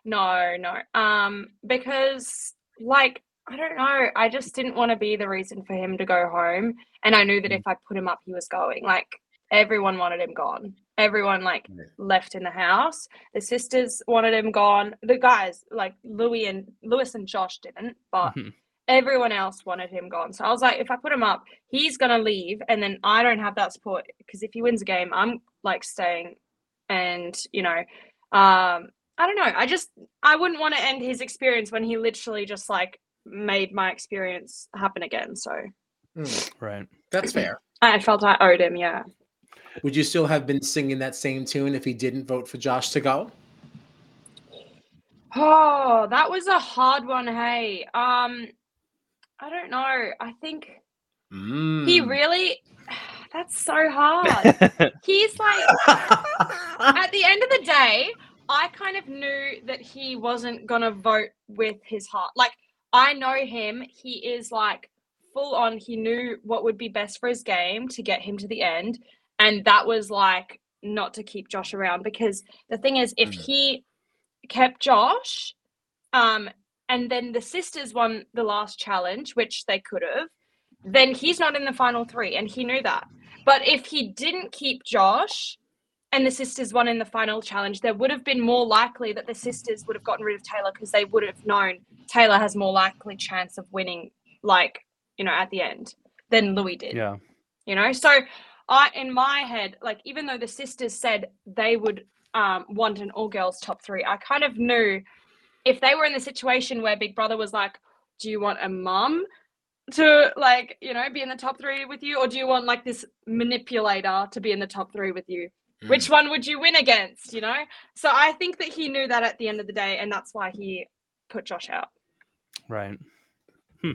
No, no. Um, because like I don't know, I just didn't want to be the reason for him to go home, and I knew that Mm. if I put him up, he was going. Like everyone wanted him gone. Everyone like Right. left in the house. The sisters wanted him gone. The guys like Louis and Lewis and Josh didn't, but Mhm. everyone else wanted him gone. So I was like, if I put him up, he's gonna leave, and then I don't have that support because if he wins a game, I'm like staying, and you know, um, I don't know. I just I wouldn't want to end his experience when he literally just like made my experience happen again. So Mm, right. that's fair. <clears throat> I felt I owed him. Yeah. Would you still have been singing that same tune if he didn't vote for Josh to go? Oh, that was a hard one. Hey, um, I don't know. I think he Mm. really. <sighs> That's so <laughs> hard. He's like at the end of the day, I kind of knew that he wasn't gonna vote with his heart. Like I know him, he is like full on. He knew what would be best for his game to get him to the end, and that was like not to keep Josh around because the thing is, if Mm. he kept Josh, um, and then the sisters won the last challenge, which they could have, then he's not in the final three, and he knew that. But if he didn't keep Josh and the sisters won in the final challenge, there would have been more likely that the sisters would have gotten rid of Taylor because they would have known Taylor has more likely chance of winning, like, you know, at the end than Louis did. yeah. You know? So I in my head, like even though the sisters said they would um want an all girls top three, I kind of knew if they were in the situation where Big Brother was like, Do you want a mum to like, you know, be in the top three with you, or do you want like this manipulator to be in the top three with you? Mm. Which one would you win against? You know? So I think that he knew that at the end of the day, and that's why he put Josh out. Right.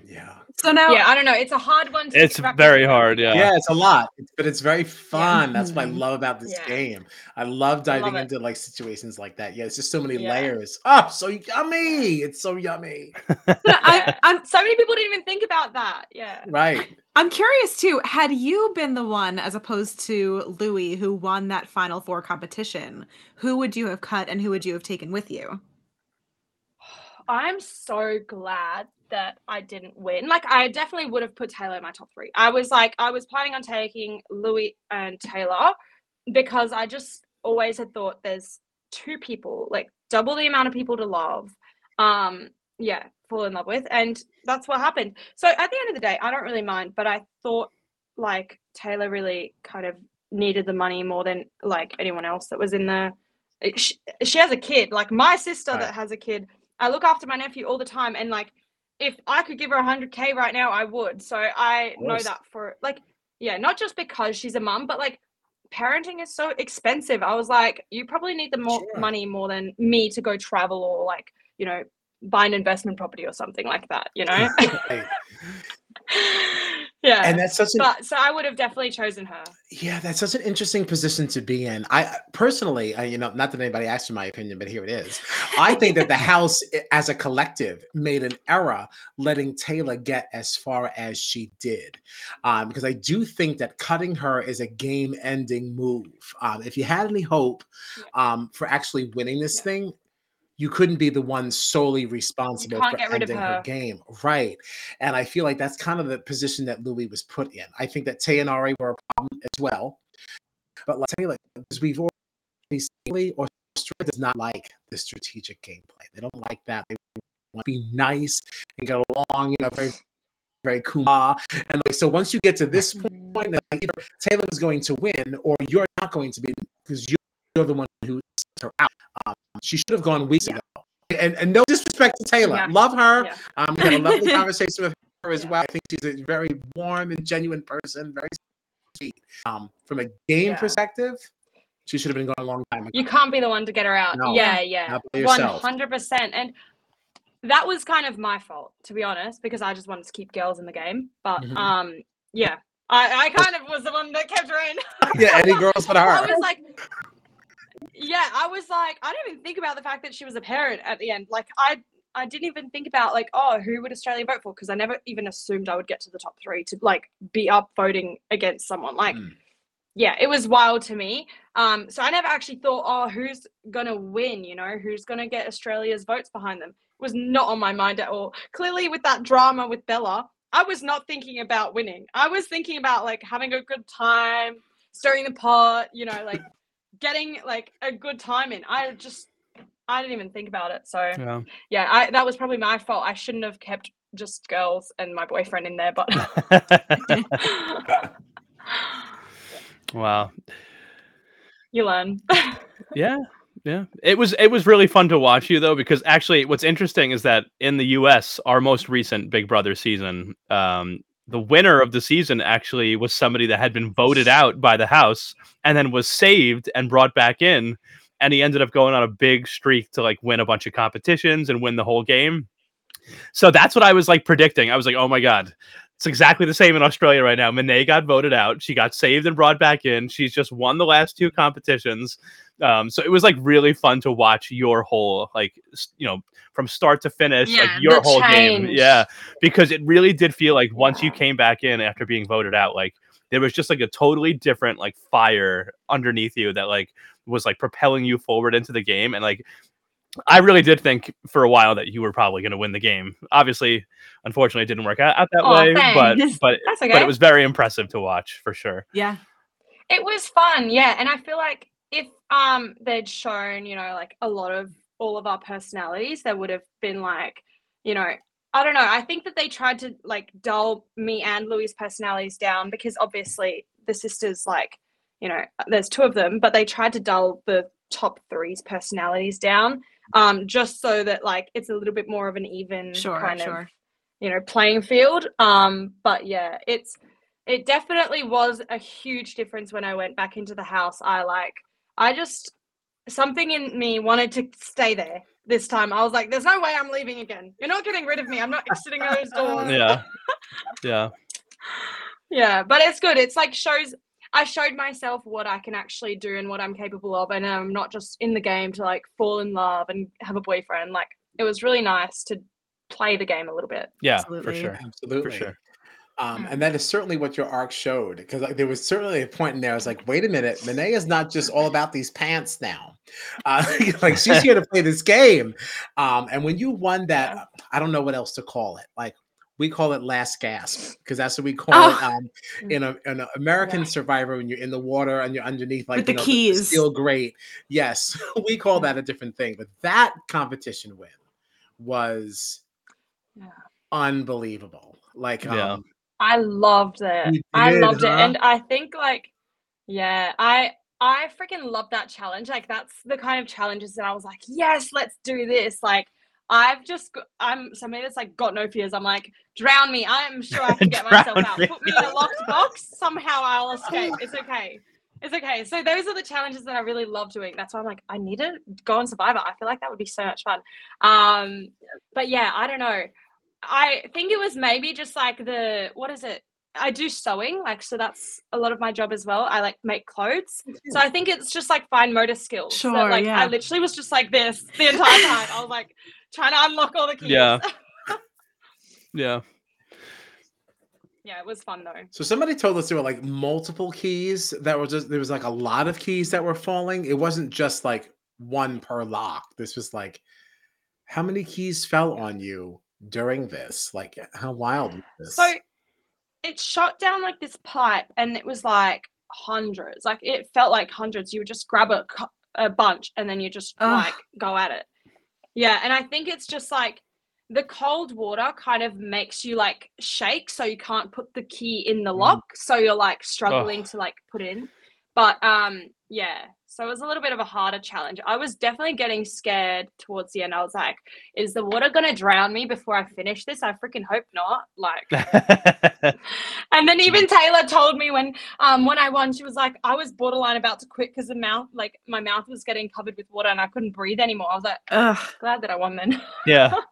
Yeah. So now, Yeah, I don't know. It's a hard one to It's very your hard. Yeah. Yeah, it's a lot, but it's very fun. That's what I Mhm. love about this Yeah. game. I love diving it. into like situations like that. Yeah, it's just so many Yeah. layers. Oh, so yummy! It's so yummy. <laughs> I, I'm So many people didn't even think about that. Yeah. Right. I'm curious too. Had you been the one, as opposed to Louis, who won that Final Four competition, who would you have cut and who would you have taken with you? I'm so glad that I didn't win. Like, I definitely would have put Taylor in my top three. I was like, I was planning on taking Louis and Taylor because I just always had thought there's two people, like double the amount of people to love. Um, yeah, fall in love with. And that's what happened. So at the end of the day, I don't really mind, but I thought like Taylor really kind of needed the money more than like anyone else that was in the. She, she has a kid. Like my sister Right. that has a kid, I look after my nephew all the time, and like if I could give her 100k right now, I would. So I know that for like, yeah, not just because she's a mum, but like parenting is so expensive. I was like, you probably need the more Sure. money more than me to go travel or like, you know, buy an investment property or something like that, you know? <laughs> <laughs> Yeah. And that's such an but so I would have definitely chosen her. yeah, that's such an interesting position to be in. I personally, I, you know, not that anybody asked for my opinion, but here it is. I think that the <laughs> house, as a collective, made an error letting Taylor get as far as she did, um, because I do think that cutting her is a game-ending move. Um, if you had any hope um, for actually winning this Yeah. thing, you couldn't be the one solely responsible for get rid of ending her. her. game. Right. And I feel like that's kind of the position that Louis was put in. I think that Tay and Ari were a problem as well. But like, Tay, like because we've already seen, or does not like the strategic gameplay. They don't like that. They want to be nice and get along, you know, very very kuma. And like so once you get to this Mm-hmm. point, then either Taylor is going to win or you're not going to be because you're, you're the one who sent her out. Um, she should have gone weeks Yeah. ago. And, and no disrespect to Taylor. Yeah. Love her. Yeah. Um, we had a <laughs> lovely conversation with her as well. I think she's a very warm and genuine person, very sweet. Um, from a game perspective, she should have been gone a long time ago. You can't be the one to get her out. No. yeah, yeah. Yourself. hundred percent. And that was kind of my fault, to be honest, because I just wanted to keep girls in the game. But Mhm. um, yeah. I, I kind of was the one that kept her in. yeah, any girls but <laughs> I her. was like, yeah, I was like, I didn't even think about the fact that she was a parent at the end. Like, I, I didn't even think about like, oh, who would Australia vote for? Because I never even assumed I would get to the top three to like be up voting against someone. Like, Mm. yeah, it was wild to me. Um, so I never actually thought, oh, who's gonna win? You know, who's gonna get Australia's votes behind them? It was not on my mind at all. Clearly, with that drama with Bella, I was not thinking about winning. I was thinking about like having a good time, stirring the pot, you know, like getting like a good time in. I just I didn't even think about it. So Yeah. yeah, I that was probably my fault. I shouldn't have kept just girls and my boyfriend in there, but <laughs> <laughs> wow. you learn. <laughs> Yeah. Yeah. It was it was really fun to watch you though because actually what's interesting is that in the US our most recent Big Brother season um the winner of the season actually was somebody that had been voted out by the house and then was saved and brought back in and he ended up going on a big streak to like win a bunch of competitions and win the whole game. So that's what I was like predicting. I was like, "Oh my god, it's exactly the same in Australia right now. Minee got voted out. She got saved and brought back in. She's just won the last two competitions. Um, so it was like really fun to watch your whole like you know from start to finish Yeah, like your whole game. Yeah, because it really did feel like once you came back in after being voted out, like there was just like a totally different like fire underneath you that like was like propelling you forward into the game and like I really did think for a while that you were probably going to win the game. Obviously, unfortunately, it didn't work out, out that Aw, way, but thanks. but but okay. it was very impressive to watch for sure. Yeah. it was fun yeah and i feel like if um they'd shown you know like a lot of all of our personalities there would have been like you know i don't know i think that they tried to like dull me and louis personalities down because obviously the sisters like you know there's two of them but they tried to dull the top three's personalities down um just so that like it's a little bit more of an even Sure, kind of you know playing field um but yeah it's it definitely was a huge difference when i went back into the house. I like i just something in me wanted to stay there this time. I was like there's no way i'm leaving again. You're not getting rid of me. I'm not exiting those doors. Yeah, <laughs> yeah, yeah but it's good. It's like shows i showed myself what i can actually do and what i'm capable of and i'm not just in the game to like fall in love and have a boyfriend. Like it was really nice to play the game a little bit. Yeah, Absolutely. for sure, Absolutely. for sure. Um, Mm. and that is certainly what your arc showed because like, there was certainly a point in there. I was like, wait a minute, Minee is not just all about these pants now. Uh, <laughs> like she's here to play this game. Um, and when you won that, I don't know what else to call it. Like we call it last gasp because that's what we call it Oh. um, in an American Yeah. Survivor when you're in the water and you're underneath like With the know, keys. steel grate. Yes, <laughs> we call that a different thing. But that competition win was Yeah. unbelievable. Like Yeah. um, I loved it. You I did, loved it. And I think like yeah, I I freaking love that challenge. Like that's the kind of challenges that I was like, yes, let's do this. Like I've just I'm somebody that's like got no fears. I'm like, drown me. I'm sure I <laughs> can get myself out. Put me in a locked box. Somehow I'll escape. It's <laughs> okay. It's okay. So those are the challenges that I really love doing. That's why I'm like, I need to go on Survivor. I feel like that would be so much fun. Um, but yeah, I don't know. I think it was maybe just like the what is it? I do sewing, like so that's a lot of my job as well. I like make clothes. So I think it's just like fine motor skills. that, Sure, like yeah. I literally was just like this the entire <laughs> time. I was like trying to unlock all the keys. Yeah. <laughs> Yeah, yeah, it was fun though. So somebody told us there were like multiple keys that were just there was like a lot of keys that were falling. It wasn't just like one per lock. This was like how many keys fell on you during this? Like, how wild was this? So it shot down like this pipe, and it was like hundreds. Like it felt like hundreds. You would just grab a a bunch, and then you just Ugh. like go at it. Yeah, and I think it's just like the cold water kind of makes you like shake, so you can't put the key in the Mm. lock. So you're like struggling to like put in. But um, yeah. So it was a little bit of a harder challenge. I was definitely getting scared towards the end. I was like, "Is the water gonna drown me before I finish this?" I freaking hope not. Like, <laughs> and then even Taylor told me when um when I won, she was like, I was borderline about to quit because the mouth, like my mouth was getting covered with water and I couldn't breathe anymore. I was like, Ugh. glad that I won then. yeah. <laughs>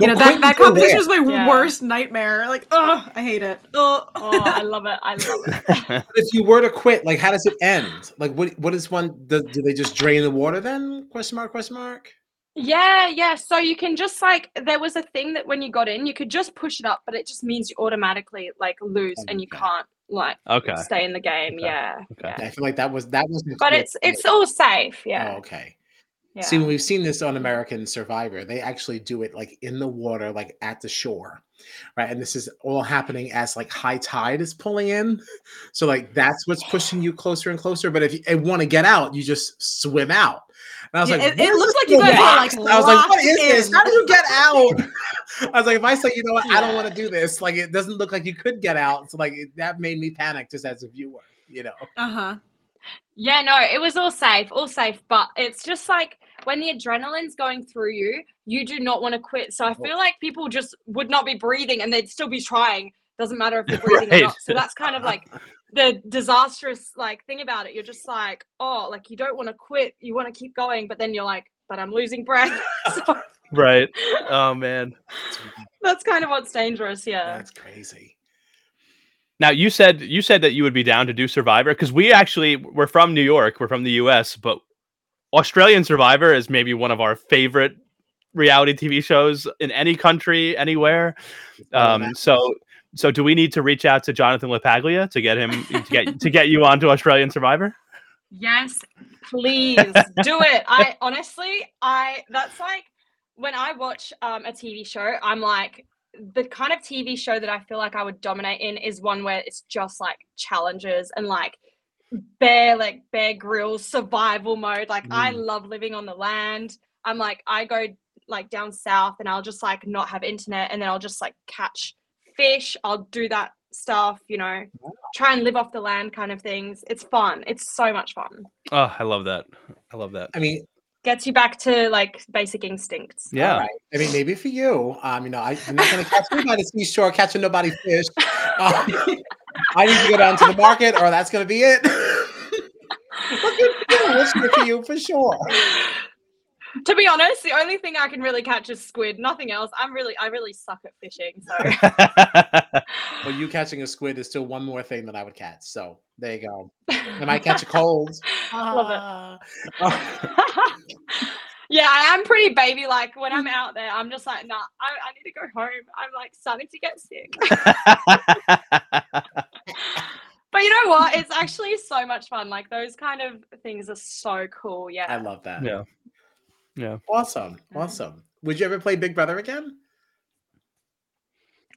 You know that, couldn't that competition there. is my Yeah. worst nightmare. Like, oh, I hate it. Oh, ugh. oh, I love it. I love it. <laughs> If you were to quit, like, how does it end? Like, what what is one? Do, do they just drain the water then? Question mark? Question mark? Yeah, yeah. So you can just like there was a thing that when you got in, you could just push it up, but it just means you automatically like lose and you Okay. can't like okay. stay in the game. Okay. Yeah. Okay. yeah. I feel like that was that was. But it's it's all safe. Yeah. Oh, okay. Yeah. See, when we've seen this on American Survivor, they actually do it like in the water, like at the shore, right? And this is all happening as like high tide is pulling in. So like that's what's pushing you closer and closer. But if you want to get out, you just swim out. And I was Yeah, like, it- it looks like you guys are, like. I was like, what is this? How do you get out? <laughs> I was like, if I say, you know what, I don't want to do this, like it doesn't look like you could get out. So like it, that made me panic just as a viewer, you know. Uh huh. Yeah, no, it was all safe, all safe. But it's just like when the adrenaline's going through you, you do not want to quit. So I feel like people just would not be breathing and they'd still be trying. Doesn't matter if they're <laughs> breathing Right. or not. So that's kind of like the disastrous like thing about it. You're just like, oh, like you don't want to quit. You want to keep going, but then you're like, but I'm losing breath. <laughs> so Right. Oh man. <laughs> that's kind of what's dangerous. Yeah. That's crazy. Now you said you said that you would be down to do Survivor because we actually we're from New York, we're from the U.S., but Australian Survivor is maybe one of our favorite reality TV shows in any country, anywhere. Um, so so do we need to reach out to Jonathan LaPaglia to get him to get to get you onto Australian Survivor? Yes, please do it. I honestly, I that's like when I watch um, a TV show, I'm like the kind of TV show that I feel like I would dominate in is one where it's just like challenges and like bear like Bear Grylls survival mode. Like I Mm. love living on the land. I'm like I go like down south and I'll just like not have internet and then I'll just like catch fish. I'll do that stuff, you know, try and live off the land kind of things. It's fun. It's so much fun. Oh, I love that. I love that. I mean, Gets you back to like basic instincts. Yeah. All right. I mean, maybe for you, um, you know, I, I'm not going <laughs> to catch you by the seashore catching nobody fish. <laughs> Um, I need to go down to the market, or that's going to be it. but good for you. It's good for you for sure. To be honest, the only thing I can really catch is squid. Nothing else. I'm really, I really suck at fishing. So <laughs> Well, you catching a squid is still one more thing that I would catch. So there you go. <laughs> I might catch a cold. Love it. <laughs> Yeah, I am pretty baby like when I'm out there. I'm just like, nah, I, I need to go home. I'm like starting to get sick. <laughs> But you know what? It's actually so much fun. Like those kind of things are so cool. Yeah. I love that. yeah. Yeah. Awesome. Awesome. Would you ever play Big Brother again?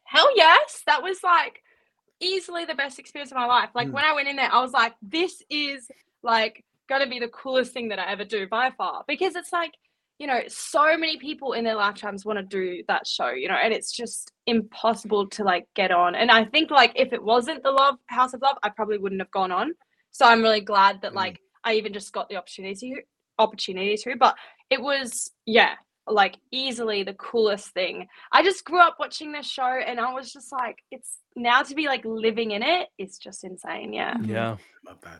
Hell yes. That was like easily the best experience of my life. Like Mm. when I went in there, I was like, this is like gonna be the coolest thing that I ever do by far. Because it's like, you know, so many people in their lifetimes want to do that show, you know, and it's just impossible to like get on. And I think like if it wasn't the Love House of Love, I probably wouldn't have gone on. So I'm really glad that Mm. like I even just got the opportunity opportunity to. But it was yeah, like easily the coolest thing. I just grew up watching this show and I was just like, it's now to be like living in it, it's just insane. Yeah. Yeah.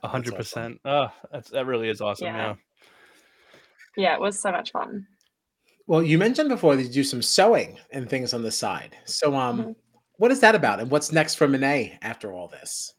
A hundred percent. Oh, that's that really is awesome. Yeah. Yeah. Yeah, it was so much fun. Well, you mentioned before that you do some sewing and things on the side. So, um, Mhm. what is that about, and what's next for Minee after all this?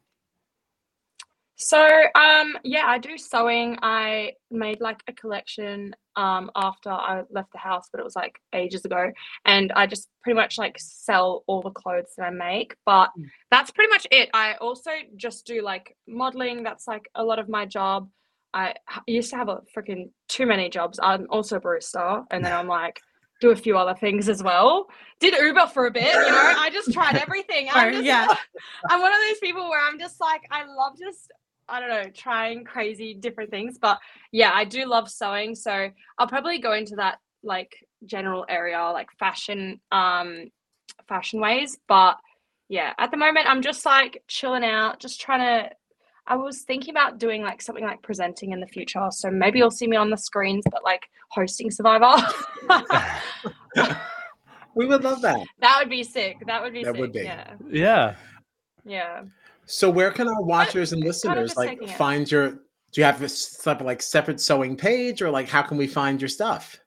So um yeah, I do sewing. I made like a collection um after I left the house, but it was like ages ago. And I just pretty much like sell all the clothes that I make. But Mm. that's pretty much it. I also just do like modeling. That's like a lot of my job. I used to have a freaking too many jobs. I'm also a barista, and then I'm like do a few other things as well. Did Uber for a bit, you know. I just tried <laughs> everything. I'm just, yeah. <laughs> I'm one of those people where I'm just like, I love just, I don't know, trying crazy different things. But yeah, I do love sewing. So I'll probably go into that like general area, like fashion, um, fashion ways. But yeah, at the moment, I'm just like chilling out, just trying to. I was thinking about doing like something like presenting in the future. So maybe you'll see me on the screens, but like hosting Survivor. <laughs> We would love that. that would be sick. That would be That sick. would be. Yeah. yeah. Yeah. So where can our watchers and listeners like taking find your do you have this stuff like separate sewing page or like how can we find your stuff?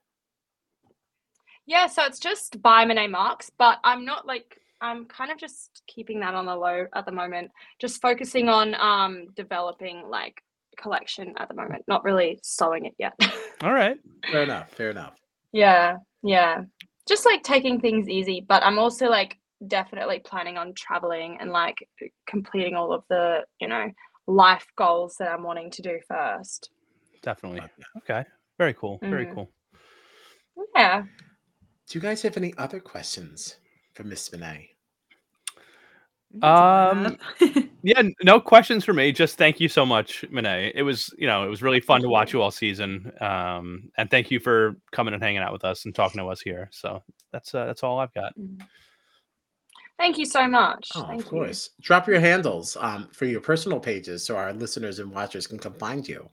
Yeah, so it's just by Minee Marx, but I'm not like I'm kind of just keeping that on the low at the moment. Just focusing on um developing like collection at the moment, not really sewing it yet. <laughs> All right. Fair enough. Fair enough. yeah, yeah. Just like taking things easy, but I'm also like definitely planning on traveling and like completing all of the, you know, life goals that I'm wanting to do first. Definitely. Okay. Very cool. Very Mhm. cool. Yeah. Do you guys have any other questions for Miss Minee? Um, <laughs> Yeah, no questions for me. Just thank you so much, Minee. It was, you know, it was really fun to watch you all season. Um, and thank you for coming and hanging out with us and talking to us here. So that's uh, that's all I've got. Thank you so much. Oh, Thank of course. Drop your handles um, for your personal pages so our listeners and watchers can come find you. You.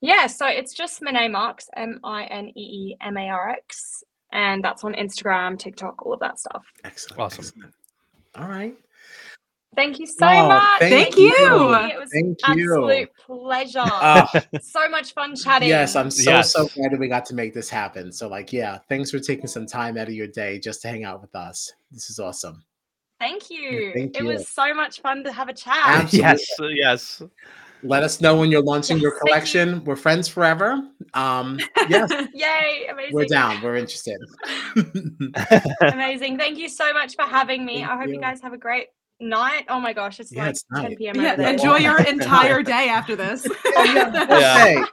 Yeah, so it's just Minee Marx, M I N E E M A R X, and that's on Instagram, TikTok, all of that stuff. Excellent. Awesome. excellent. All right. Thank you so Oh, much. thank you. you. It was Thank an you. absolute pleasure. Uh, <laughs> so much fun chatting. yes, I'm so Yes. so glad that we got to make this happen. So like, yeah, thanks for taking some time out of your day just to hang out with us. This is awesome. Thank you. thank you. it was so much fun to have a chat. Absolutely. yes, yes. Let us know when you're launching your Yes, thank you. collection. We're friends forever. Um, yes, <laughs> Yay, amazing. we're down. We're interested. <laughs> Amazing. Thank you so much for having me. Thank I hope you. you. guys have a great night. Oh my gosh, it's Yeah, like it's 10 p.m. yeah, over enjoy your <laughs> entire day after this. <laughs> <laughs> Okay.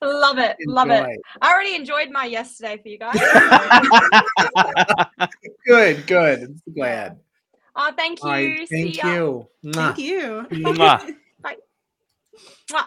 Love it. Love it. I already enjoyed my yesterday for you guys. Good, good. Glad. oh, thank you. All right, See thank you. Thank you. Mwah. Mwah.